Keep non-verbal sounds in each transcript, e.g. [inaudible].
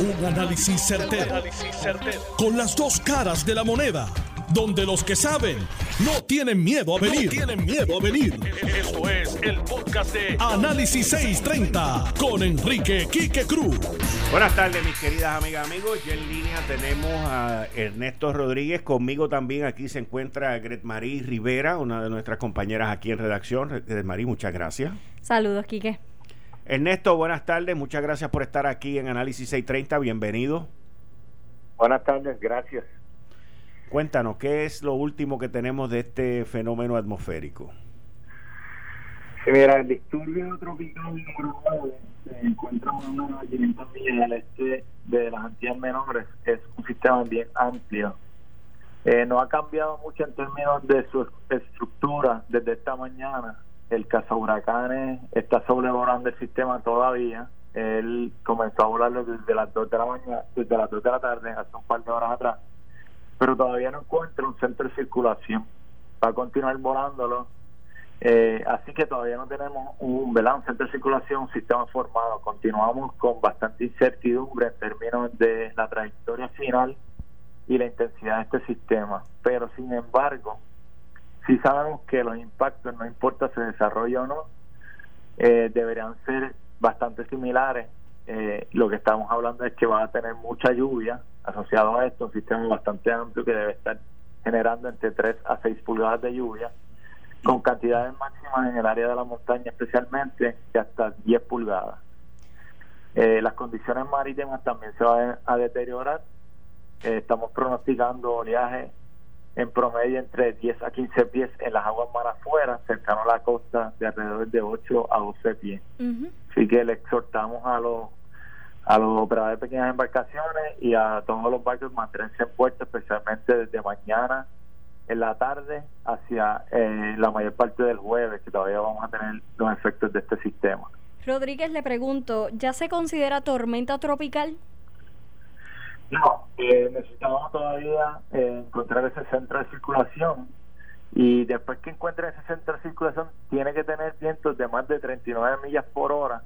Un análisis certero, Con las dos caras de la moneda. Donde los que saben no tienen miedo a venir. tienen miedo a venir. Esto es el podcast de Análisis 630 con Enrique Quique Cruz. Buenas tardes, mis queridas amigas, amigos. Ya en línea tenemos a Ernesto Rodríguez. Conmigo también aquí se encuentra Gret Marí Rivera, una de nuestras compañeras aquí en redacción. Gret Marí, muchas gracias. Saludos, Quique. Ernesto, buenas tardes. Muchas gracias por estar aquí en Análisis 630. Bienvenido. Buenas tardes, gracias. Cuéntanos, ¿qué es lo último que tenemos de este fenómeno atmosférico? Sí, mira, el disturbio tropical número 9 se encuentra en una 500 millas al este de las Antillas Menores. Es un sistema bien amplio. Eh, no ha cambiado mucho en términos de su estructura desde esta mañana el huracanes está sobrevolando el sistema todavía. Él comenzó a volarlo desde las 2 de la mañana, desde las 2 de la tarde, hace un par de horas atrás, pero todavía no encuentra un centro de circulación. Va a continuar volándolo. Eh, así que todavía no tenemos un, un centro de circulación, un sistema formado. Continuamos con bastante incertidumbre en términos de la trayectoria final y la intensidad de este sistema. Pero sin embargo, si sabemos que los impactos, no importa si desarrolla o no, eh, deberían ser bastante similares. Eh, lo que estamos hablando es que va a tener mucha lluvia asociado a esto, un sistema bastante amplio que debe estar generando entre 3 a 6 pulgadas de lluvia, con cantidades máximas en el área de la montaña especialmente de hasta 10 pulgadas. Eh, las condiciones marítimas también se van a deteriorar. estamos pronosticando oleaje en promedio entre 10 a 15 pies en las aguas mar afuera, cercano a la costa, de alrededor de 8 a 12 pies. Así que le exhortamos a los a los operadores de pequeñas embarcaciones y a todos los barcos mantenerse en puerto, especialmente desde mañana en la tarde hacia eh, la mayor parte del jueves, que todavía vamos a tener los efectos de este sistema. Rodríguez, le pregunto, ¿ya se considera tormenta tropical? No, eh, necesitamos todavía eh, encontrar ese centro de circulación y después que encuentre ese centro de circulación tiene que tener vientos de más de 39 millas por hora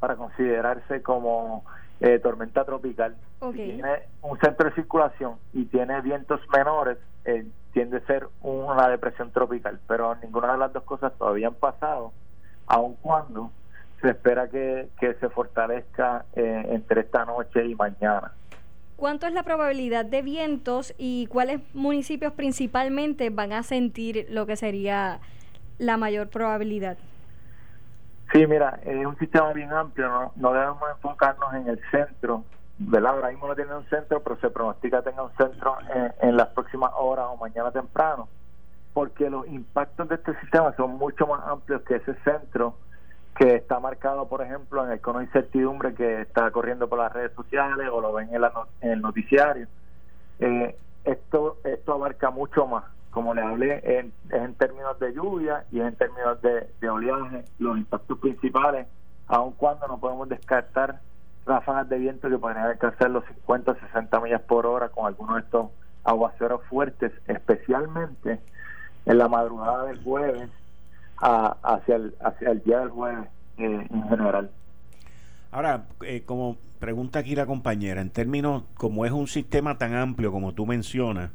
para considerarse como eh, tormenta tropical. Si tiene un centro de circulación y tiene vientos menores, eh, tiende a ser una depresión tropical, pero ninguna de las dos cosas todavía han pasado, aun cuando se espera que, que se fortalezca entre esta noche y mañana. ¿Cuánto es la probabilidad de vientos y cuáles municipios principalmente van a sentir lo que sería la mayor probabilidad? Sí, mira, es un sistema bien amplio, no, no debemos enfocarnos en el centro, ¿verdad? Ahora mismo no tiene un centro, pero se pronostica que tenga un centro en, en las próximas horas o mañana temprano, porque los impactos de este sistema son mucho más amplios que ese centro que está marcado, por ejemplo, en el cono de incertidumbre que está corriendo por las redes sociales o lo ven en, el noticiario. Eh, esto esto abarca mucho más, como le hablé, en, en términos de lluvia y en términos de, de oleaje, los impactos principales, aun cuando no podemos descartar ráfagas de viento que podrían alcanzar los 50 60 millas por hora con algunos de estos aguaceros fuertes, especialmente en la madrugada del jueves hacia, el, hacia el día del jueves eh, en general. Ahora, eh, como pregunta aquí la compañera, en términos, como es un sistema tan amplio como tú mencionas,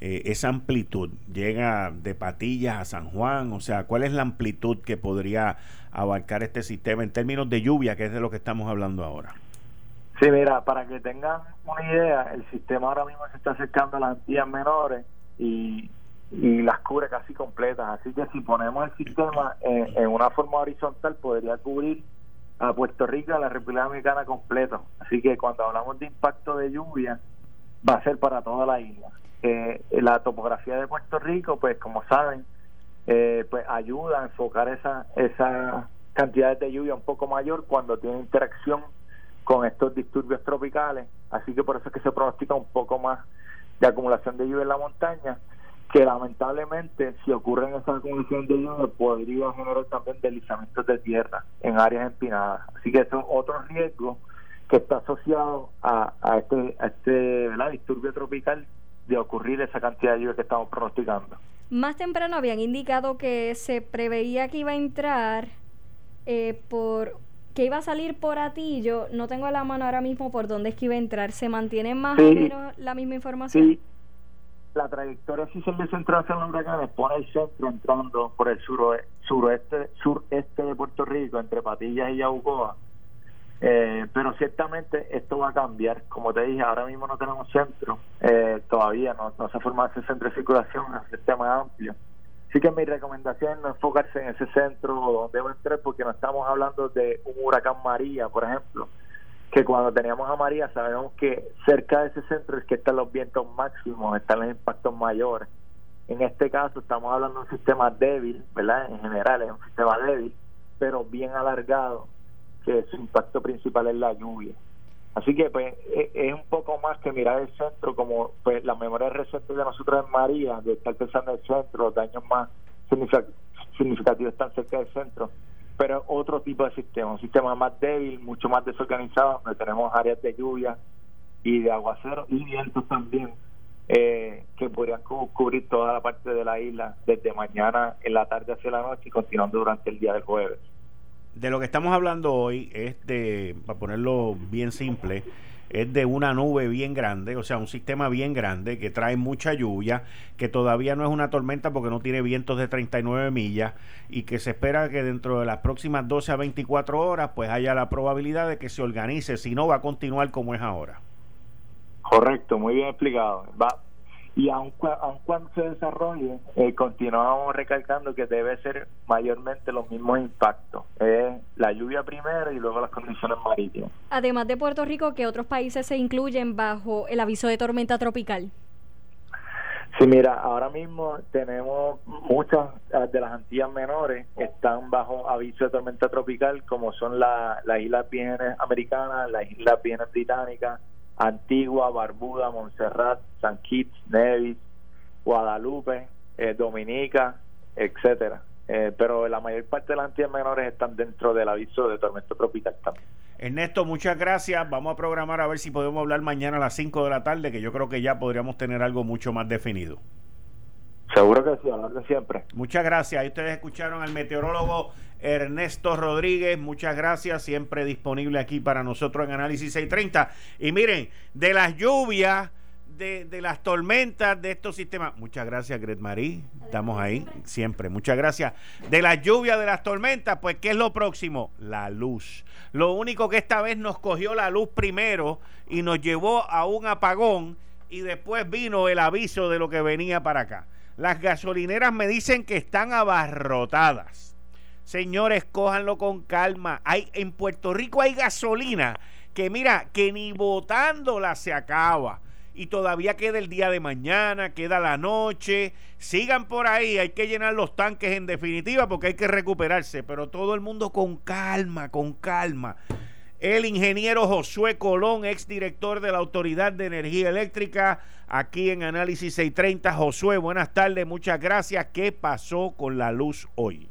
eh, esa amplitud llega de Patillas a San Juan, o sea, ¿cuál es la amplitud que podría abarcar este sistema en términos de lluvia, que es de lo que estamos hablando ahora? Sí, mira, para que tengan una idea, el sistema ahora mismo se está acercando a las Antillas menores y y las cubre casi completas. Así que si ponemos el sistema en, una forma horizontal, podría cubrir a Puerto Rico a la República Dominicana completo. Así que cuando hablamos de impacto de lluvia, va a ser para toda la isla. Eh, la topografía de Puerto Rico, pues como saben, eh, pues ayuda a enfocar esa, esa cantidad de lluvia un poco mayor cuando tiene interacción con estos disturbios tropicales. Así que por eso es que se pronostica un poco más de acumulación de lluvia en la montaña que lamentablemente si ocurren esas condiciones de lluvia podría generar también deslizamientos de tierra en áreas empinadas. Así que eso es otro riesgo que está asociado a, a este, a este disturbio tropical de ocurrir esa cantidad de lluvia que estamos pronosticando. Más temprano habían indicado que se preveía que iba a entrar eh, por que iba a salir por Atillo, no tengo a la mano ahora mismo por dónde es que iba a entrar, ¿se mantiene más o menos la misma información? Sí, la trayectoria oficial del centro de los huracanes pone el centro entrando por el suroeste, sureste de Puerto Rico, entre Patillas y Yaucoa. Eh, pero ciertamente esto va a cambiar. Como te dije, ahora mismo no tenemos centro, eh, todavía no, se ha formado ese centro de circulación, es un sistema amplio. Así que mi recomendación es no enfocarse en ese centro donde va a entrar, porque no estamos hablando de un huracán María, por ejemplo, que cuando teníamos a María sabemos que cerca de ese centro es que están los vientos máximos, están los impactos mayores. En este caso estamos hablando de un sistema débil, ¿verdad? En general es un sistema débil, pero bien alargado, que su impacto principal es la lluvia. Así que pues e, es un poco más que mirar el centro como pues la memoria reciente de nosotros en María, de estar pensando en el centro, los daños más significativos están cerca del centro pero otro tipo de sistema, un sistema más débil, mucho más desorganizado, donde tenemos áreas de lluvia y de aguacero y vientos también, eh, que podrían cubrir toda la parte de la isla desde mañana en la tarde hacia la noche y continuando durante el día del jueves. De lo que estamos hablando hoy es de, para ponerlo bien simple, es de una nube bien grande, o sea, un sistema bien grande que trae mucha lluvia, que todavía no es una tormenta porque no tiene vientos de 39 millas y que se espera que dentro de las próximas 12 a 24 horas pues haya la probabilidad de que se organice, si no va a continuar como es ahora. Correcto, muy bien explicado. Va, y aun, cuando se desarrolle, eh, continuamos recalcando que debe ser mayormente los mismos impactos. la lluvia primero y luego las condiciones marítimas. Además de Puerto Rico, ¿qué otros países se incluyen bajo el aviso de tormenta tropical? Sí, mira, ahora mismo tenemos muchas de las Antillas menores están bajo aviso de tormenta tropical, como son las Islas Vírgenes Americanas, las Islas Vírgenes Británicas, Antigua, Barbuda, Montserrat, San Kitts, Nevis, Guadalupe, eh, Dominica, etcétera. Eh, pero la mayor parte de las Antillas menores están dentro del aviso de tormenta tropical también. Ernesto, muchas gracias. Vamos a programar a ver si podemos hablar mañana a las 5 de la tarde, que yo creo que ya podríamos tener algo mucho más definido. Seguro que sí, hablar de siempre. Muchas gracias. Ahí ustedes escucharon al meteorólogo Ernesto Rodríguez. Muchas gracias. Siempre disponible aquí para nosotros en Análisis 630. Y miren, de las lluvias, de, de las tormentas, de estos sistemas. Muchas gracias, Gret Marí. Estamos ahí siempre. Muchas gracias. De las lluvias, de las tormentas, pues, ¿qué es lo próximo? La luz. Lo único que esta vez nos cogió la luz primero y nos llevó a un apagón y después vino el aviso de lo que venía para acá. Las gasolineras me dicen que están abarrotadas. Señores, cójanlo con calma. Hay, en Puerto Rico hay gasolina que mira, que ni botándola se acaba. Y todavía queda el día de mañana, queda la noche. Sigan por ahí, hay que llenar los tanques en definitiva porque hay que recuperarse. Pero todo el mundo con calma, con calma el ingeniero Josué Colón, exdirector de la Autoridad de Energía Eléctrica, aquí en Análisis 630. Josué, buenas tardes, muchas gracias. ¿Qué pasó con la luz hoy?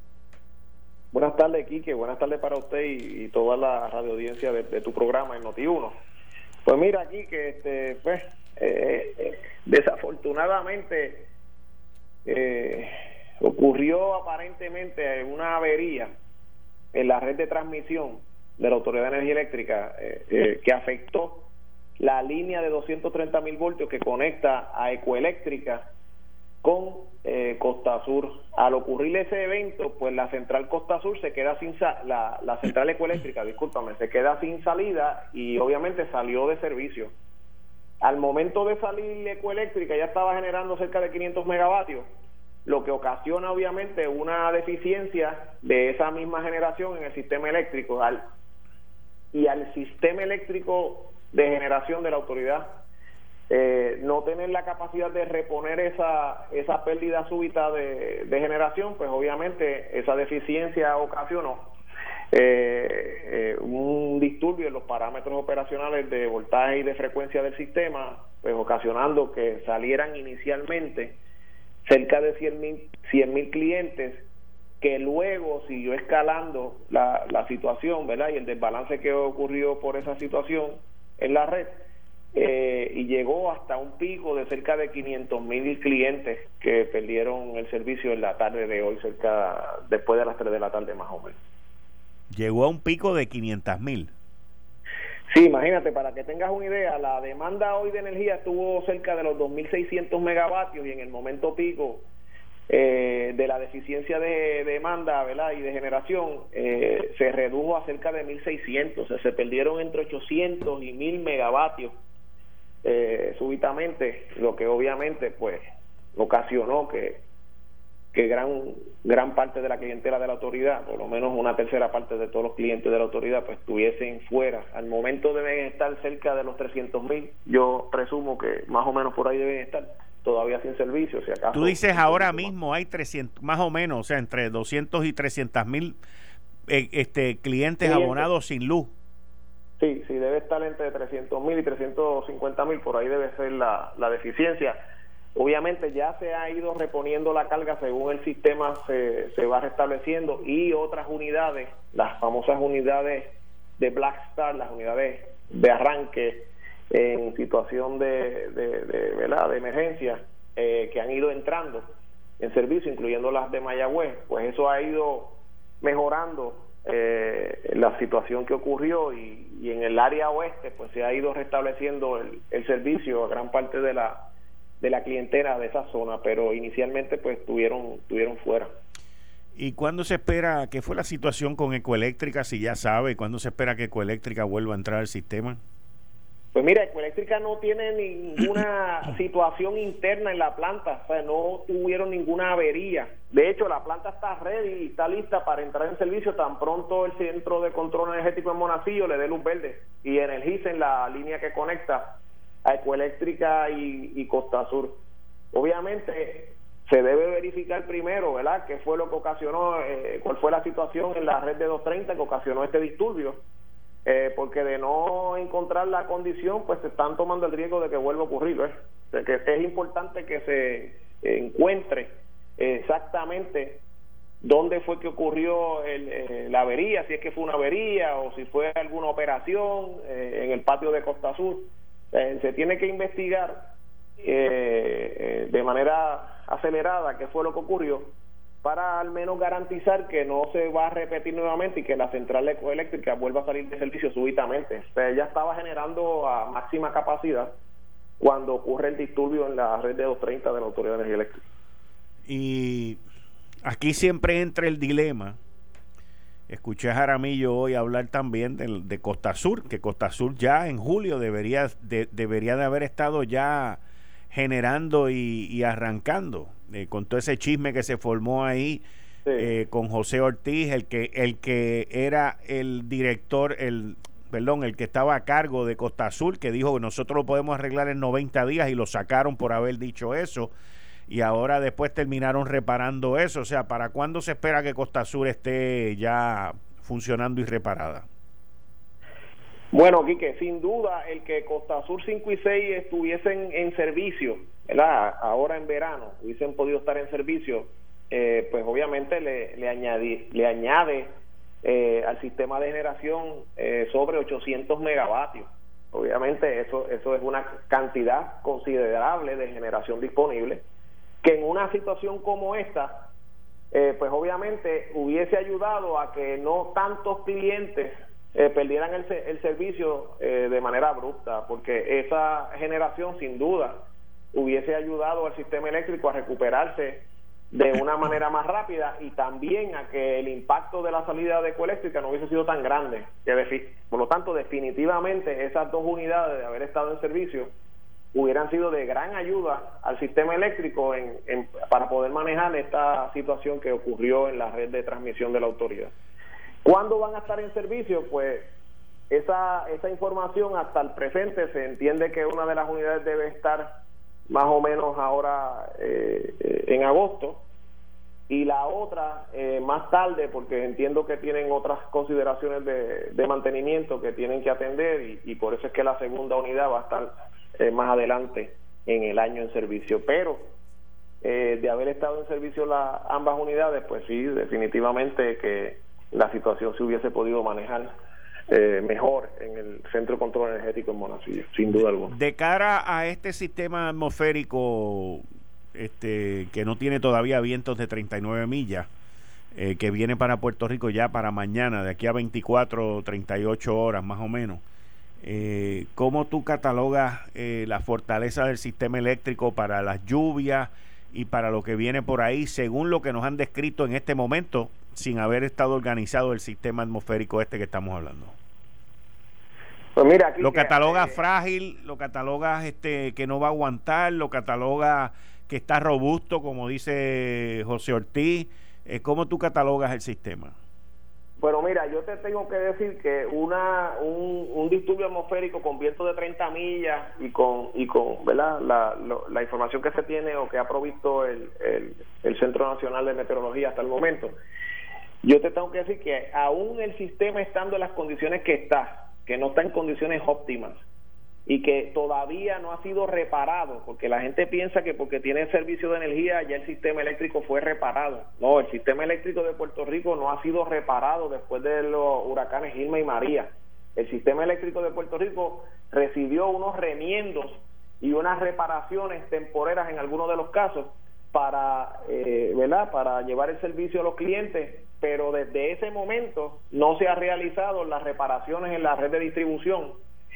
Buenas tardes, Quique. Buenas tardes para usted y, toda la radio audiencia de, tu programa en Noti1. Pues mira, aquí que este, pues, eh, eh, desafortunadamente eh, ocurrió aparentemente una avería en la red de transmisión de la Autoridad de Energía Eléctrica eh, eh, que afectó la línea de 230 mil voltios que conecta a Ecoeléctrica con eh, Costa Sur. Al ocurrir ese evento, pues la central Costa Sur se queda sin la, central ecoeléctrica, se queda sin salida y obviamente salió de servicio. Al momento de salir ecoeléctrica ya estaba generando cerca de 500 megavatios lo que ocasiona obviamente una deficiencia de esa misma generación en el sistema eléctrico. Al y al sistema eléctrico de generación de la autoridad eh, no tener la capacidad de reponer esa, esa pérdida súbita de, generación, pues obviamente esa deficiencia ocasionó eh, eh, un disturbio en los parámetros operacionales de voltaje y de frecuencia del sistema, pues ocasionando que salieran inicialmente cerca de 100 mil clientes que luego siguió escalando la, la situación, ¿verdad? Y el desbalance que ocurrió por esa situación en la red, eh, y llegó hasta un pico de cerca de 500 mil clientes que perdieron el servicio en la tarde de hoy, cerca después de las 3 de la tarde más o menos. Llegó a un pico de 500 mil. Sí, imagínate, para que tengas una idea, la demanda hoy de energía estuvo cerca de los 2.600 megavatios y en el momento pico eh, de la deficiencia de, demanda ¿verdad? y de generación eh, se redujo a cerca de 1.600, o se perdieron entre 800 y 1.000 megavatios eh, súbitamente, lo que obviamente pues ocasionó que que gran gran parte de la clientela de la autoridad, por lo menos una tercera parte de todos los clientes de la autoridad, pues estuviesen fuera. Al momento deben estar cerca de los 300 mil. Yo presumo que más o menos por ahí deben estar todavía sin servicio. Si acaso, Tú dices ahora mismo hay 300, más o menos, o sea, entre 200 y 300 mil eh, este, clientes, abonados sin luz. Sí, sí, debe estar entre 300 mil y 350 mil, por ahí debe ser la, la deficiencia Obviamente ya se ha ido reponiendo la carga según el sistema se, se va restableciendo y otras unidades, las famosas unidades de Black Star, las unidades de arranque en situación de, de, de, emergencia eh, que han ido entrando en servicio, incluyendo las de Mayagüez, pues eso ha ido mejorando eh, la situación que ocurrió y, y, en el área oeste pues se ha ido restableciendo el, el servicio a gran parte de la de la clientela de esa zona, pero inicialmente pues tuvieron, tuvieron fuera. ¿Y cuándo se espera, qué fue la situación con Ecoeléctrica, si ya sabe, cuándo se espera que Ecoeléctrica vuelva a entrar al sistema? Pues mira, Ecoeléctrica no tiene ninguna [clears throat] situación interna en la planta, o sea, no tuvieron ninguna avería. De hecho, la planta está ready y está lista para entrar en servicio tan pronto el Centro de Control Energético en Monacillo le dé luz verde y energicen la línea que conecta a Ecoeléctrica y, Costa Sur. Obviamente se debe verificar primero, ¿verdad?, qué fue lo que ocasionó, eh, cuál fue la situación en la red de 230 que ocasionó este disturbio, eh, porque de no encontrar la condición, pues se están tomando el riesgo de que vuelva a ocurrir, ¿eh? que es importante que se encuentre exactamente dónde fue que ocurrió el, la avería, si es que fue una avería o si fue alguna operación en el patio de Costa Sur eh, se tiene que investigar eh, eh, de manera acelerada qué fue lo que ocurrió para al menos garantizar que no se va a repetir nuevamente y que la central eléctrica vuelva a salir de servicio súbitamente. O sea, ella estaba generando a máxima capacidad cuando ocurre el disturbio en la red de 230 de la Autoridad de Energía Eléctrica. Y aquí siempre entra el dilema Escuché a Jaramillo hoy hablar también de, de, Costa Sur, que Costa Sur ya en julio debería de, debería de haber estado ya generando y, arrancando eh, con todo ese chisme que se formó ahí eh, con José Ortiz, el que el que era el director, el perdón, el que estaba a cargo de Costa Sur, que dijo que nosotros lo podemos arreglar en 90 días y lo sacaron por haber dicho eso y ahora después terminaron reparando eso. O sea, ¿para cuándo se espera que Costa Sur esté ya funcionando y reparada? Bueno, Quique, sin duda el que Costa Sur 5 y 6 estuviesen en servicio. Ahora en verano, hubiesen podido estar en servicio, eh, pues obviamente le, le, le añade eh, al sistema de generación eh, sobre 800 megavatios. Obviamente eso, eso es una cantidad considerable de generación disponible que en una situación como esta, eh, pues obviamente hubiese ayudado a que no tantos clientes eh, perdieran el, el servicio eh, de manera abrupta, porque esa generación sin duda hubiese ayudado al sistema eléctrico a recuperarse de una manera más rápida y también a que el impacto de la salida de ecoeléctrica no hubiese sido tan grande. Por lo tanto, definitivamente esas dos unidades de haber estado en servicio hubieran sido de gran ayuda al sistema eléctrico en, para poder manejar esta situación que ocurrió en la red de transmisión de la autoridad. ¿Cuándo van a estar en servicio? Pues esa, esa información hasta el presente se entiende que una de las unidades debe estar más o menos ahora eh, en agosto y la otra eh, más tarde porque entiendo que tienen otras consideraciones de, de mantenimiento que tienen que atender y, por eso es que la segunda unidad va a estar eh, más adelante en el año en servicio. Pero eh, de haber estado en servicio la, ambas unidades, pues sí, definitivamente que la situación se hubiese podido manejar eh, mejor en el Centro de Control Energético en Monacillo, sin duda alguna. De cara a este sistema atmosférico este que no tiene todavía vientos de 39 millas, eh, que viene para Puerto Rico ya para mañana, de aquí a 24 38 horas más o menos. Eh, ¿Cómo tú catalogas eh, la fortaleza del sistema eléctrico para las lluvias y para lo que viene por ahí, según lo que nos han descrito en este momento, sin haber estado organizado el sistema atmosférico este que estamos hablando? Pues mira, lo cataloga frágil, lo cataloga este que no va a aguantar, lo cataloga que está robusto, como dice José Ortiz. Eh, ¿Cómo tú catalogas el sistema? Bueno, mira, yo te tengo que decir que una un, disturbio atmosférico con viento de 30 millas y con y con ¿verdad? La, la información que se tiene o que ha provisto el, el, Centro Nacional de Meteorología hasta el momento, yo te tengo que decir que aún el sistema estando en las condiciones que está, que no está en condiciones óptimas, y que todavía no ha sido reparado, porque la gente piensa que porque tiene servicio de energía ya el sistema eléctrico fue reparado. No, el sistema eléctrico de Puerto Rico no ha sido reparado después de los huracanes Gilma y María. El sistema eléctrico de Puerto Rico recibió unos remiendos y unas reparaciones temporeras en algunos de los casos para, eh, ¿verdad? para llevar el servicio a los clientes, pero desde ese momento no se ha realizado las reparaciones en la red de distribución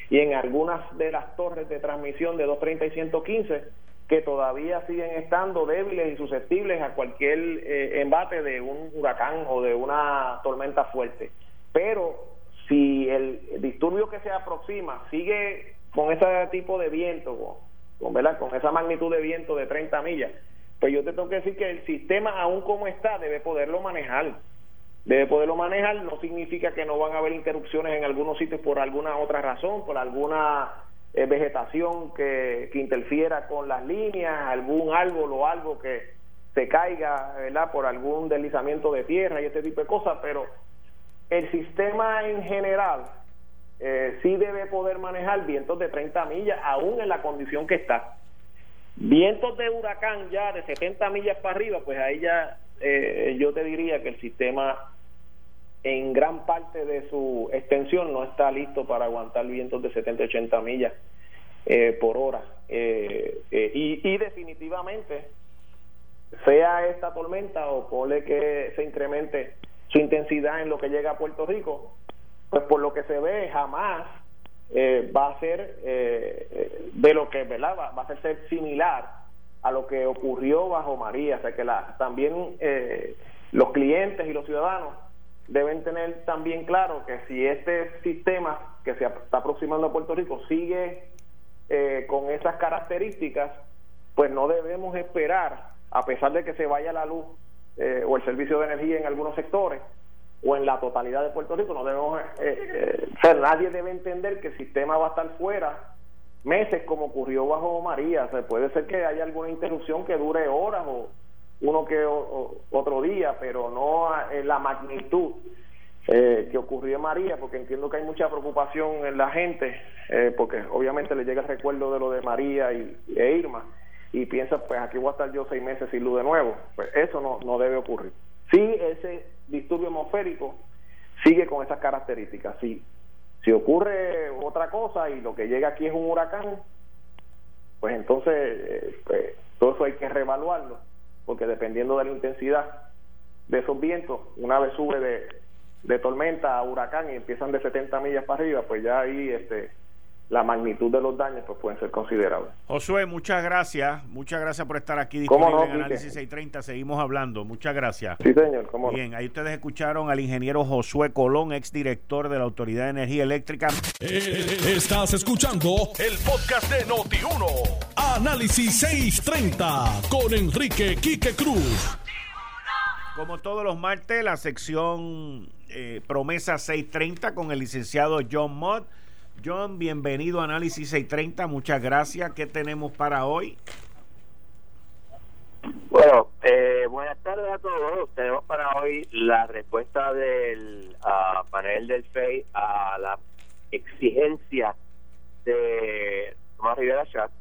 y en algunas de las torres de transmisión de 230 y 115 que todavía siguen estando débiles y susceptibles a cualquier eh, embate de un huracán o de una tormenta fuerte. Pero si el disturbio que se aproxima sigue con ese tipo de viento, con, ¿verdad? con esa magnitud de viento de 30 millas, pues yo te tengo que decir que el sistema, aún como está, debe poderlo manejar debe poderlo manejar, no significa que no van a haber interrupciones en algunos sitios por alguna otra razón, por alguna eh, vegetación que, que, interfiera con las líneas, algún árbol o algo que se caiga, ¿verdad? Por algún deslizamiento de tierra y este tipo de cosas, pero el sistema en general eh, sí debe poder manejar vientos de 30 millas, aún en la condición que está. Vientos de huracán ya de 70 millas para arriba, pues ahí ya eh, yo te diría que el sistema en gran parte de su extensión no está listo para aguantar vientos de 70, 80 millas eh, por hora. Eh, eh, y, definitivamente, sea esta tormenta o pone que se incremente su intensidad en lo que llega a Puerto Rico, pues por lo que se ve jamás va a ser de lo que ¿verdad? Va, a ser similar a lo que ocurrió bajo María, o sea que la, también los clientes y los ciudadanos deben tener también claro que si este sistema que se está aproximando a Puerto Rico sigue eh, con esas características, pues no debemos esperar, a pesar de que se vaya la luz eh, o el servicio de energía en algunos sectores o en la totalidad de Puerto Rico, no debemos, eh, o sea, nadie debe entender que el sistema va a estar fuera meses como ocurrió bajo María, o puede ser que haya alguna interrupción que dure horas o uno que otro día, pero no en la magnitud eh, que ocurrió en María, porque entiendo que hay mucha preocupación en la gente, eh, porque obviamente le llega el recuerdo de lo de María y, e Irma, y piensa, pues aquí voy a estar yo seis meses sin luz de nuevo. Pues eso no, no debe ocurrir. Si ese disturbio atmosférico sigue con esas características. Si, si ocurre otra cosa y lo que llega aquí es un huracán, pues entonces eh, pues, todo eso hay que reevaluarlo porque dependiendo de la intensidad de esos vientos, una vez sube de, de tormenta a huracán y empiezan de 70 millas para arriba, pues ya ahí este la magnitud de los daños pues pueden ser considerables. Josué, muchas gracias, muchas gracias por estar aquí disponible en Análisis 630, seguimos hablando, muchas gracias. Sí, señor, cómo Bien, ahí ustedes escucharon al ingeniero Josué Colón, exdirector de la Autoridad de Energía Eléctrica. Eh, estás escuchando el podcast de Noti1, Análisis 630, con Enrique Quique Cruz. Como todos los martes, la sección eh, Promesa 630 con el licenciado John Mott John, bienvenido a Análisis 630. Muchas gracias. ¿Qué tenemos para hoy? Bueno, eh, buenas tardes a todos. Tenemos para hoy la respuesta del uh, panel del FEI a la exigencia de Tomás Rivera Chat.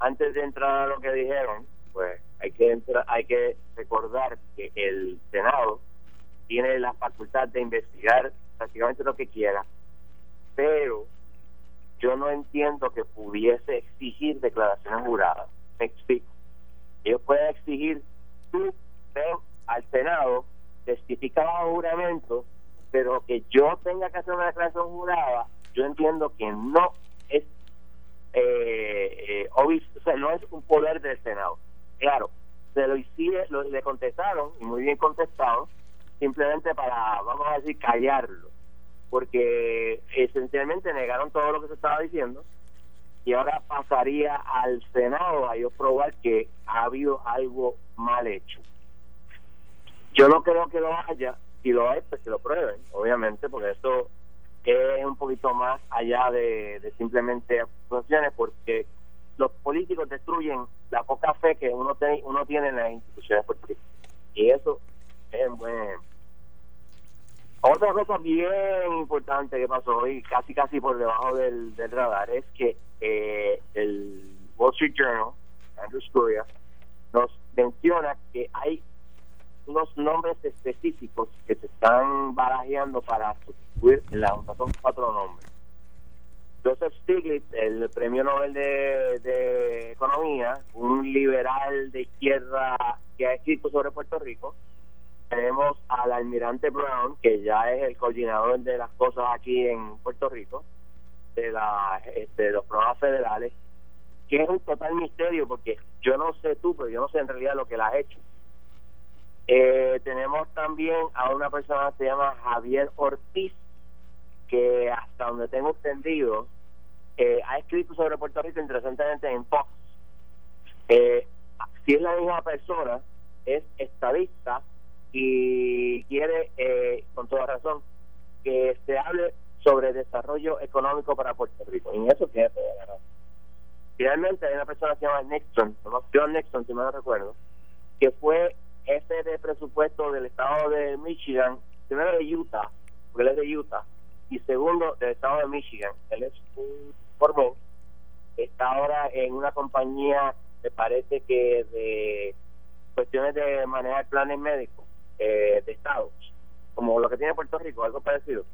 Antes de entrar a lo que dijeron, pues hay que entrar, hay que recordar que el Senado tiene la facultad de investigar prácticamente lo que quiera pero yo no entiendo que pudiese exigir declaraciones juradas. Me explico. Ellos pueden exigir, tú ven al Senado testifica bajo juramento, pero que yo tenga que hacer una declaración jurada, yo entiendo que no es eh, obvio, o sea, no es un poder del Senado. Claro, se lo hicieron, le contestaron, y muy bien contestado, simplemente para, vamos a decir, callarlo, porque esencialmente negaron todo lo que se estaba diciendo y ahora pasaría al Senado a ellos probar que ha habido algo mal hecho. Yo no creo que lo haya, si lo hay, pues que lo prueben, obviamente, porque esto es un poquito más allá de, simplemente acusaciones, porque los políticos destruyen la poca fe que uno, uno tiene en las instituciones políticas. Y eso es buen otra cosa bien importante que pasó hoy, casi casi por debajo del, radar, es que eh, el Wall Street Journal, Andrew Scuria, nos menciona que hay unos nombres específicos que se están barajeando para sustituir la. Son cuatro nombres. Joseph Stiglitz, el premio Nobel de Economía, un liberal de izquierda que ha escrito sobre Puerto Rico, tenemos al almirante Brown, que ya es el coordinador de las cosas aquí en Puerto Rico, de, la, este, los programas federales, que es un total misterio porque yo no sé tú, pero yo no sé en realidad lo que la ha hecho. Eh, tenemos también a una persona que se llama Javier Ortiz, que hasta donde tengo entendido, eh, ha escrito sobre Puerto Rico interesantemente en Fox. Eh, si es la misma persona, es estadista y quiere, eh, con toda razón, que se hable sobre desarrollo económico para Puerto Rico. Y en eso tiene toda la. Finalmente hay una persona que se llama Nixon, John Nixon, si me no recuerdo, que fue jefe de presupuesto del estado de Michigan, primero de Utah, porque él es de Utah, y segundo del estado de Michigan. Él es un formón, está ahora en una compañía, me parece que de cuestiones de manejar planes médicos eh, de estados, como lo que tiene Puerto Rico, algo parecido.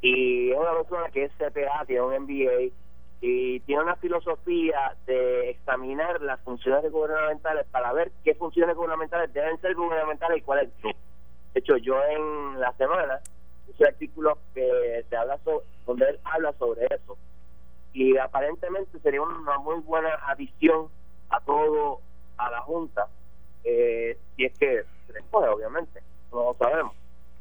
Y es una persona que es CPA, tiene un MBA y tiene una filosofía de examinar las funciones gubernamentales para ver qué funciones gubernamentales deben ser gubernamentales y cuáles no. De hecho, yo en la semana hice artículos que se habla sobre, donde él habla sobre eso. Y aparentemente sería una muy buena adición a todo, a la Junta, eh, si es que después, obviamente, no lo sabemos.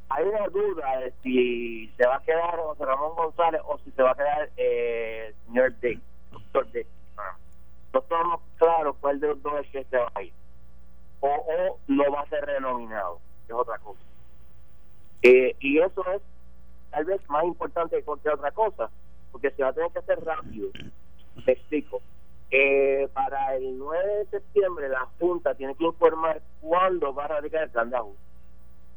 Hay una duda de si se va a quedar José Ramón González o si se va a quedar eh, señor Dick, doctor Dick. No estamos claros cuál de los dos es que se va a ir. O, o no va a ser renominado, que es otra cosa. Eh, y eso es tal vez más importante que cualquier otra cosa, porque se va a tener que hacer rápido. Te explico. Eh, para el 9 de septiembre la Junta tiene que informar cuándo va a radicar el plan de ajuste.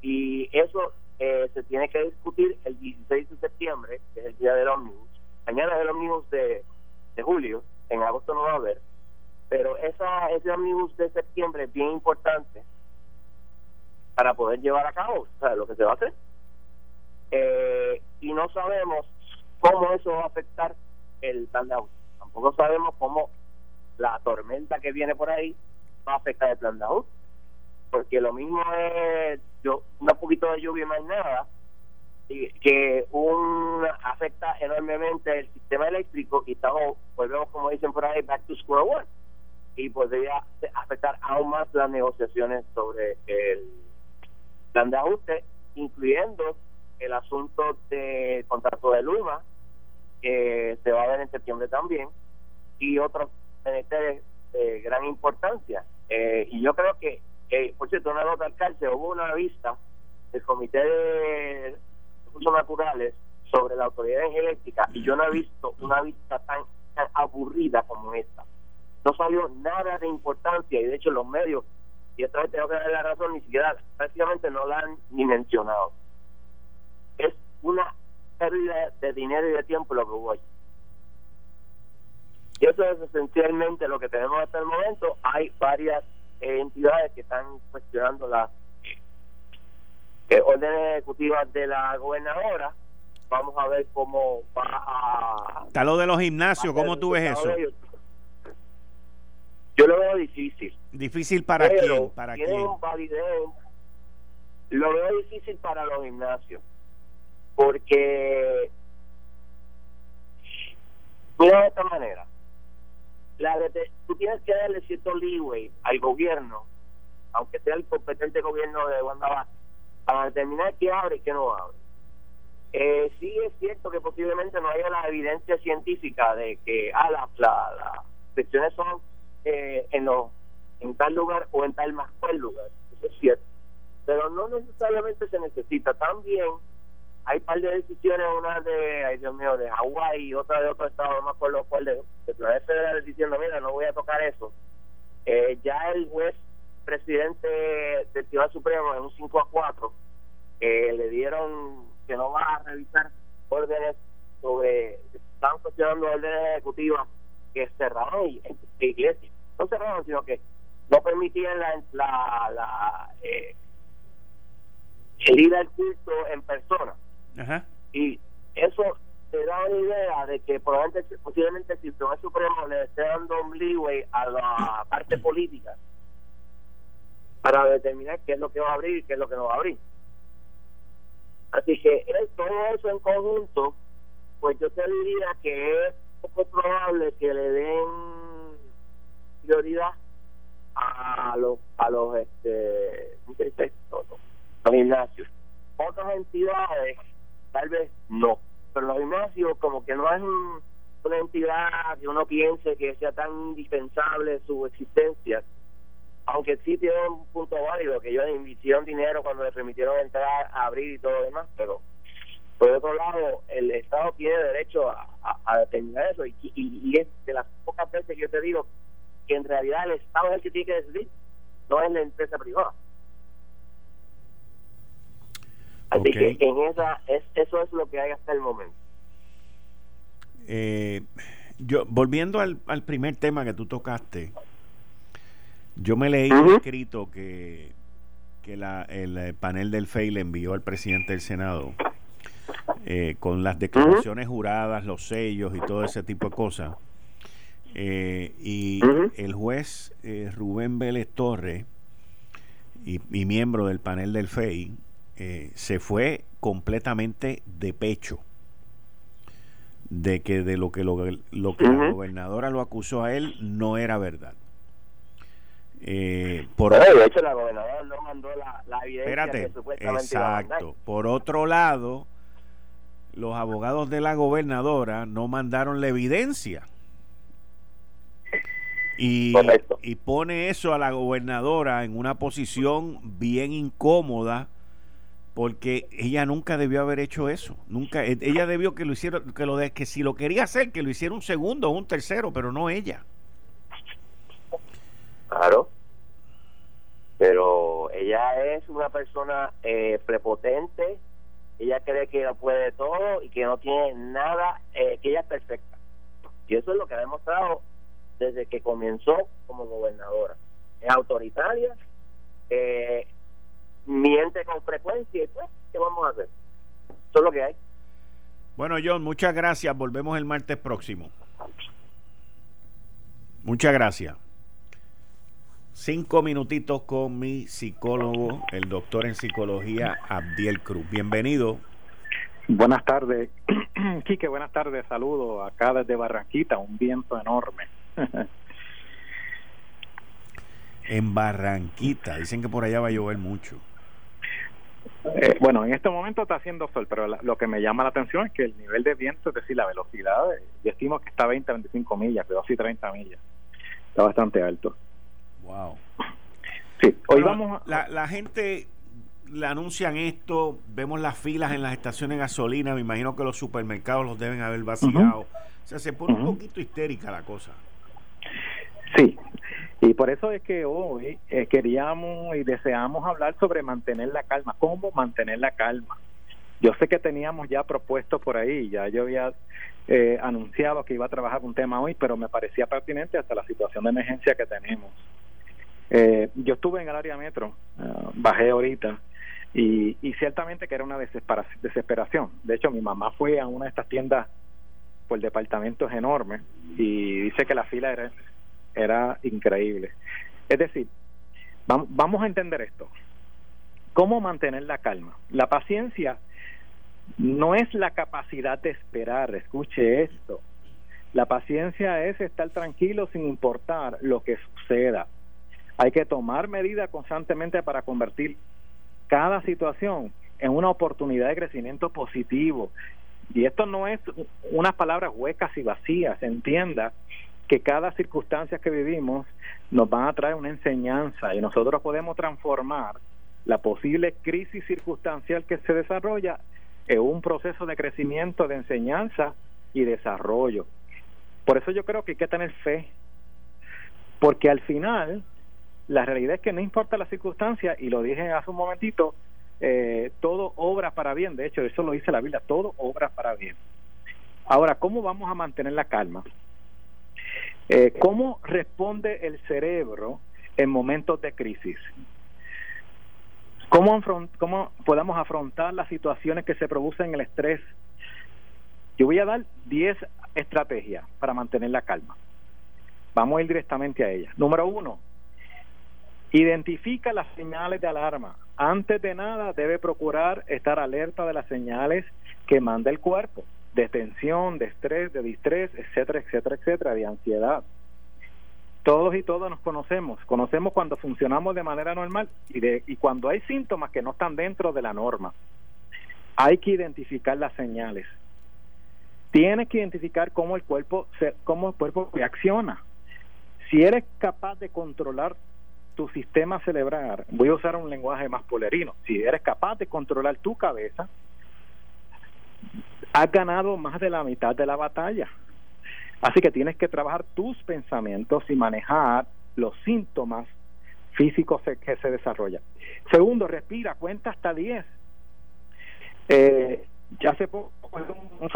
Y eso eh, se tiene que discutir el 16 de septiembre, que es el día del ómnibus. Mañana es el ómnibus de, julio, en agosto no va a haber. Pero esa, ese ómnibus de septiembre es bien importante para poder llevar a cabo o lo que se va a hacer. Eh, y no sabemos cómo eso va a afectar el plan de ajuste. Tampoco sabemos cómo la tormenta que viene por ahí va a afectar el plan de ajuste. Porque lo mismo es yo, un poquito de lluvia y más nada, y que un afecta enormemente el sistema eléctrico y estamos, volvemos como dicen por ahí, back to square one. Y podría afectar aún más las negociaciones sobre el plan de ajuste, incluyendo el asunto del contrato de Luma, que se va a ver en septiembre también, y otros menesteres de gran importancia. Eh, y yo creo que, por cierto, una nota alcalde, hubo una vista del Comité de Recursos Naturales sobre la Autoridad Eléctrica y yo no he visto una vista tan, aburrida como esta. No salió nada de importancia y de hecho los medios, y esta vez tengo que darle la razón, ni siquiera prácticamente no la han ni mencionado. Es una pérdida de dinero y de tiempo lo que hubo allí. Y eso es esencialmente lo que tenemos hasta el momento. Hay varias entidades que están cuestionando las eh, órdenes ejecutivas de la gobernadora. Vamos a ver cómo va a... Está lo de los gimnasios, ¿cómo tú ves eso? Yo lo veo difícil. ¿Difícil para quién? ¿Para quién? validez lo veo difícil para los gimnasios, porque, mira de esta manera, la tú tienes que darle cierto leeway al gobierno, aunque sea el competente gobierno de Wanda para determinar qué abre y qué no abre. Eh, sí es cierto que posiblemente no haya la evidencia científica de que ah, las la, son eh, en, los, en tal lugar o en tal más cual lugar. Eso es cierto. Pero no necesariamente se necesita. También hay un par de decisiones, una de, ay Dios mío, de Hawái y otra de otro estado, no me acuerdo cuál de, de la federal diciendo, mira, no voy a tocar eso. Eh, ya el juez presidente del Tribunal Supremo en un 5 a 4 eh, le dieron que no va a revisar órdenes sobre, están cuestionando órdenes ejecutivas que cerraron iglesias, no cerraron, sino que no permitían la, la, la eh, el ir al culto en persona. Y eso te da una idea de que probablemente, posiblemente si el Tribunal Supremo le esté dando un leeway a la parte política para determinar qué es lo que va a abrir y qué es lo que no va a abrir. Así que todo eso en conjunto, pues yo te diría que es poco probable que le den prioridad a los a los este los gimnasios. Otras entidades tal vez no. Pero los gimnasios como que no es una entidad que uno piense que sea tan indispensable su existencia. Aunque sí tiene un punto válido que ellos invirtieron dinero cuando le permitieron entrar a abrir y todo lo demás pero por otro lado el Estado tiene derecho a, a, determinar eso. Y, y, es de las pocas veces que yo te digo que en realidad el Estado es el que tiene que decidir no es la empresa privada así que en esa es, eso es lo que hay hasta el momento. Eh, yo volviendo al, al primer tema que tú tocaste yo me leí uh escrito que, que la, el, panel del FEI le envió al presidente del Senado eh, con las declaraciones juradas, los sellos y todo ese tipo de cosas. Eh, y el juez eh, Rubén Vélez Torres y, miembro del panel del FEI se fue completamente de pecho de que de lo que lo, que la gobernadora lo acusó a él no era verdad. Eh, por de hecho, la gobernadora no mandó la, evidencia espérate, exacto. Por otro lado, los abogados de la gobernadora no mandaron la evidencia. Y, y pone eso a la gobernadora en una posición bien incómoda porque ella nunca debió haber hecho eso. Nunca e, ella debió que lo hiciera que lo de, que si lo quería hacer que lo hiciera un segundo o un tercero, pero no ella. Claro. Pero ella es una persona eh, prepotente, ella cree que puede todo y que no tiene nada, eh, que ella es perfecta. Y eso es lo que ha demostrado desde que comenzó como gobernadora. Es autoritaria, eh, miente con frecuencia y pues, ¿qué vamos a hacer? Eso es lo que hay. Bueno, John, muchas gracias. Volvemos el martes próximo. Muchas gracias. Cinco minutitos con mi psicólogo, el doctor en psicología Abdiel Cruz. Bienvenido. Buenas tardes, [clears throat] Quique, buenas tardes, saludos acá desde Barranquita, un viento enorme. [laughs] en Barranquita, dicen que por allá va a llover mucho. Eh, bueno, en este momento está haciendo sol, pero lo que me llama la atención es que el nivel de viento, es decir, la velocidad, eh, yo estimo que está a 20 25 millas, pero así 30 millas. Está bastante alto. Wow. Sí, hoy vamos la, la gente le anuncian esto, vemos las filas en las estaciones de gasolina, me imagino que los supermercados los deben haber vaciado. O sea, se pone un poquito histérica la cosa. Sí, y por eso es que hoy eh, queríamos y deseamos hablar sobre mantener la calma, cómo mantener la calma. Yo sé que teníamos ya propuesto por ahí, ya yo había eh, anunciado que iba a trabajar un tema hoy, pero me parecía pertinente hasta la situación de emergencia que tenemos. Eh, yo estuve en el área metro, eh, bajé ahorita, y, y, ciertamente que era una desesperación. De hecho, mi mamá fue a una de estas tiendas por departamentos enormes y dice que la fila era, era increíble. Es decir, vamos, a entender esto. ¿Cómo mantener la calma? La paciencia no es la capacidad de esperar, escuche esto. La paciencia es estar tranquilo sin importar lo que suceda. Hay que tomar medidas constantemente para convertir cada situación en una oportunidad de crecimiento positivo. Y esto no es unas palabras huecas y vacías, entienda que cada circunstancia que vivimos nos van a traer una enseñanza y nosotros podemos transformar la posible crisis circunstancial que se desarrolla en un proceso de crecimiento, de enseñanza y desarrollo. Por eso yo creo que hay que tener fe, porque al final la realidad es que no importa la circunstancia, y lo dije hace un momentito, eh, todo obra para bien, de hecho eso lo dice la Biblia, todo obra para bien. Ahora, ¿cómo vamos a mantener la calma? Eh, ¿Cómo responde el cerebro en momentos de crisis? ¿Cómo, ¿Cómo podemos afrontar las situaciones que se producen en el estrés? Yo voy a dar 10 estrategias para mantener la calma. Vamos a ir directamente a ellas. Número uno, identifica las señales de alarma. Antes de nada, debe procurar estar alerta de las señales que manda el cuerpo, de tensión, de estrés, de distrés, etcétera, etcétera, etcétera, de ansiedad. Todos y todas nos conocemos, conocemos cuando funcionamos de manera normal y, de, y cuando hay síntomas que no están dentro de la norma. Hay que identificar las señales. Tienes que identificar cómo el cuerpo se, cómo el cuerpo reacciona. Si eres capaz de controlar tu sistema cerebral, voy a usar un lenguaje más polerino, si eres capaz de controlar tu cabeza, has ganado más de la mitad de la batalla. Así que tienes que trabajar tus pensamientos y manejar los síntomas físicos que se desarrollan. Segundo, respira, cuenta hasta 10. Eh, ya hace poco un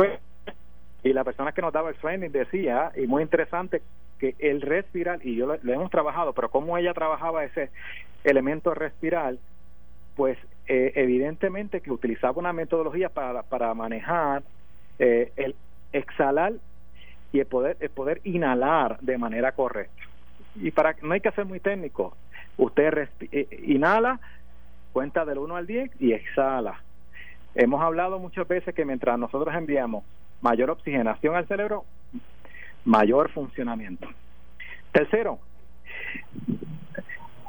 y la persona que nos daba el training decía, y muy interesante, que el respirar, y yo lo, hemos trabajado, pero como ella trabajaba ese elemento respiral, pues eh, evidentemente que utilizaba una metodología para, para manejar eh, el exhalar y el poder, el poder inhalar de manera correcta. Y para no hay que ser muy técnico, usted eh, inhala, cuenta del 1 al 10 y exhala. Hemos hablado muchas veces que mientras nosotros enviamos mayor oxigenación al cerebro, mayor funcionamiento. Tercero,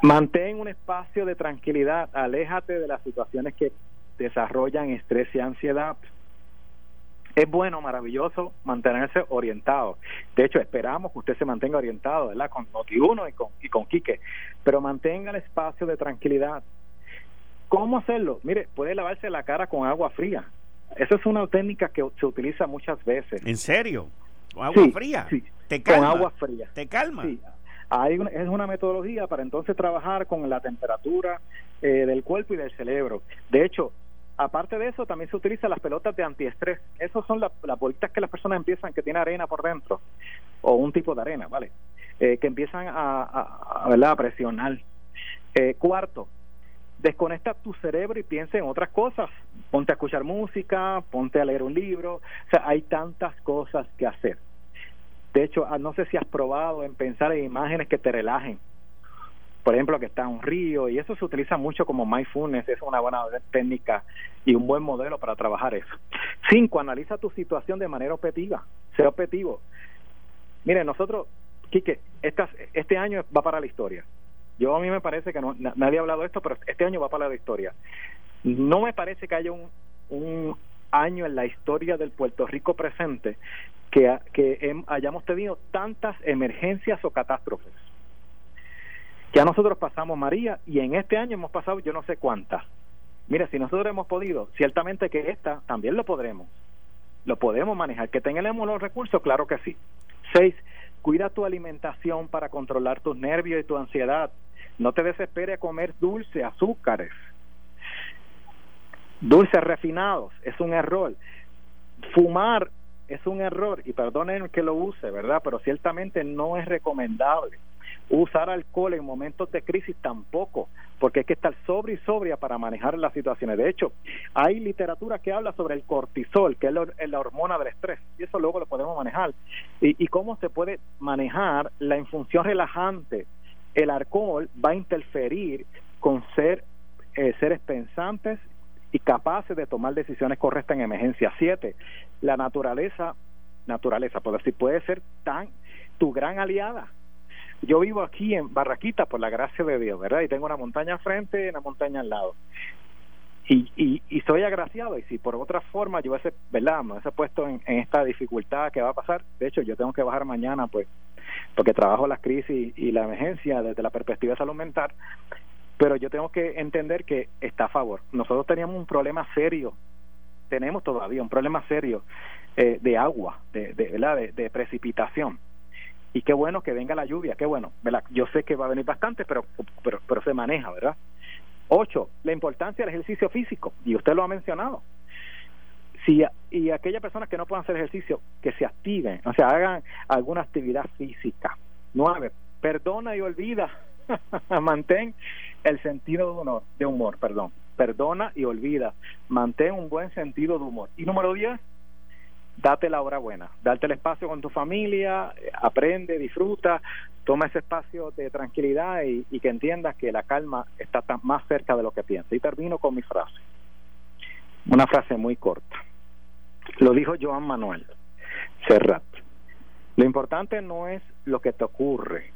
mantén un espacio de tranquilidad, aléjate de las situaciones que desarrollan estrés y ansiedad. Es bueno, maravilloso mantenerse orientado. De hecho, esperamos que usted se mantenga orientado, ¿verdad? Con Noti1 y con, y con Quique. Pero mantenga el espacio de tranquilidad. ¿Cómo hacerlo? Mire, puede lavarse la cara con agua fría. Esa es una técnica que se utiliza muchas veces. ¿En serio? ¿Con agua fría? Sí, ¿Te calma? Con agua fría. ¿Te calma? Sí. Hay es una metodología para entonces trabajar con la temperatura eh, del cuerpo y del cerebro. De hecho, aparte de eso, también se utilizan las pelotas de antiestrés. Esas son las bolitas que las personas empiezan, que tiene arena por dentro, o un tipo de arena, ¿vale? Eh, que empiezan a, a, a presionar. Eh, cuarto, desconecta tu cerebro y piensa en otras cosas. Ponte a escuchar música, ponte a leer un libro. O sea, hay tantas cosas que hacer. De hecho, ah, no sé si has probado en pensar en imágenes que te relajen. Por ejemplo, que está un río y eso se utiliza mucho como mindfulness, es una buena técnica y un buen modelo para trabajar eso. Cinco, analiza tu situación de manera objetiva, sea objetivo. Mire, nosotros, Quique, este año va para la historia yo a mí me parece que no, nadie ha hablado de esto, pero este año va para la historia. No me parece que haya un, un año en la historia del Puerto Rico presente que, hayamos tenido tantas emergencias o catástrofes. Ya nosotros pasamos María y en este año hemos pasado yo no sé cuántas. Mire, si nosotros hemos podido, ciertamente que esta también lo podremos. Lo podemos manejar. Que tengamos los recursos, claro que sí. Seis, cuida tu alimentación para controlar tus nervios y tu ansiedad. No te desesperes a comer dulce, azúcares. Dulces refinados es un error. Fumar es un error y perdonen que lo use, ¿verdad? Pero ciertamente no es recomendable. Usar alcohol en momentos de crisis tampoco, porque hay que estar sobria y sobria para manejar las situaciones. De hecho, hay literatura que habla sobre el cortisol, que es la, hormona del estrés, y eso luego lo podemos manejar. Y, y cómo se puede manejar la infunción relajante el alcohol va a interferir con ser eh, seres pensantes y capaces de tomar decisiones correctas en emergencia. Siete, la naturaleza, naturaleza, por decir, puede ser tan tu gran aliada. Yo vivo aquí en Barraquita por la gracia de Dios, ¿verdad? Y tengo una montaña al frente y una montaña al lado. Y, y, y soy agraciado y si por otra forma yo hubiese, ¿verdad? Me hubiese puesto en, en esta dificultad que va a pasar, de hecho yo tengo que bajar mañana pues porque trabajo las crisis y la emergencia desde la perspectiva de salud mental, pero yo tengo que entender que está a favor. Nosotros teníamos un problema serio, tenemos todavía un problema serio eh, de agua, de, de, ¿verdad? De, precipitación. Y qué bueno que venga la lluvia, qué bueno. Yo sé que va a venir bastante, pero, pero, pero se maneja, ¿verdad? Ocho, la importancia del ejercicio físico, y usted lo ha mencionado. Si, y aquellas personas que no puedan hacer ejercicio, que se activen, o sea, hagan alguna actividad física. Nueve, perdona y olvida. [laughs] Mantén el sentido de humor, perdón. Perdona y olvida. Mantén un buen sentido de humor. Y número 10, date la hora buena. Darte el espacio con tu familia, aprende, disfruta, toma ese espacio de tranquilidad y, que entiendas que la calma está más cerca de lo que piensas. Y termino con mi frase. Una frase muy corta. Lo dijo Joan Manuel Serrat. Lo importante no es lo que te ocurre,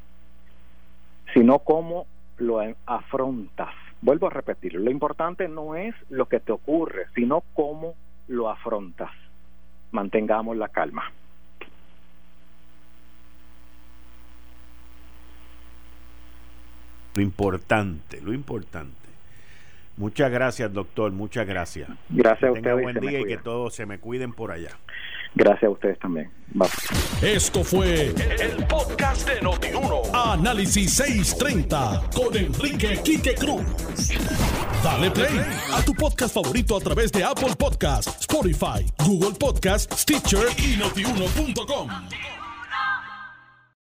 sino cómo lo afrontas. Vuelvo a repetirlo, lo importante no es lo que te ocurre, sino cómo lo afrontas. Mantengamos la calma. Lo importante, lo importante. Muchas gracias, doctor, muchas gracias. Gracias a ustedes. buen día y que todos se me cuiden por allá. Gracias a ustedes también. Esto fue el, podcast de Notiuno. Análisis 630 con Enrique Quique Cruz. Dale play a tu podcast favorito a través de Apple Podcasts, Spotify, Google Podcasts, Stitcher y notiuno.com.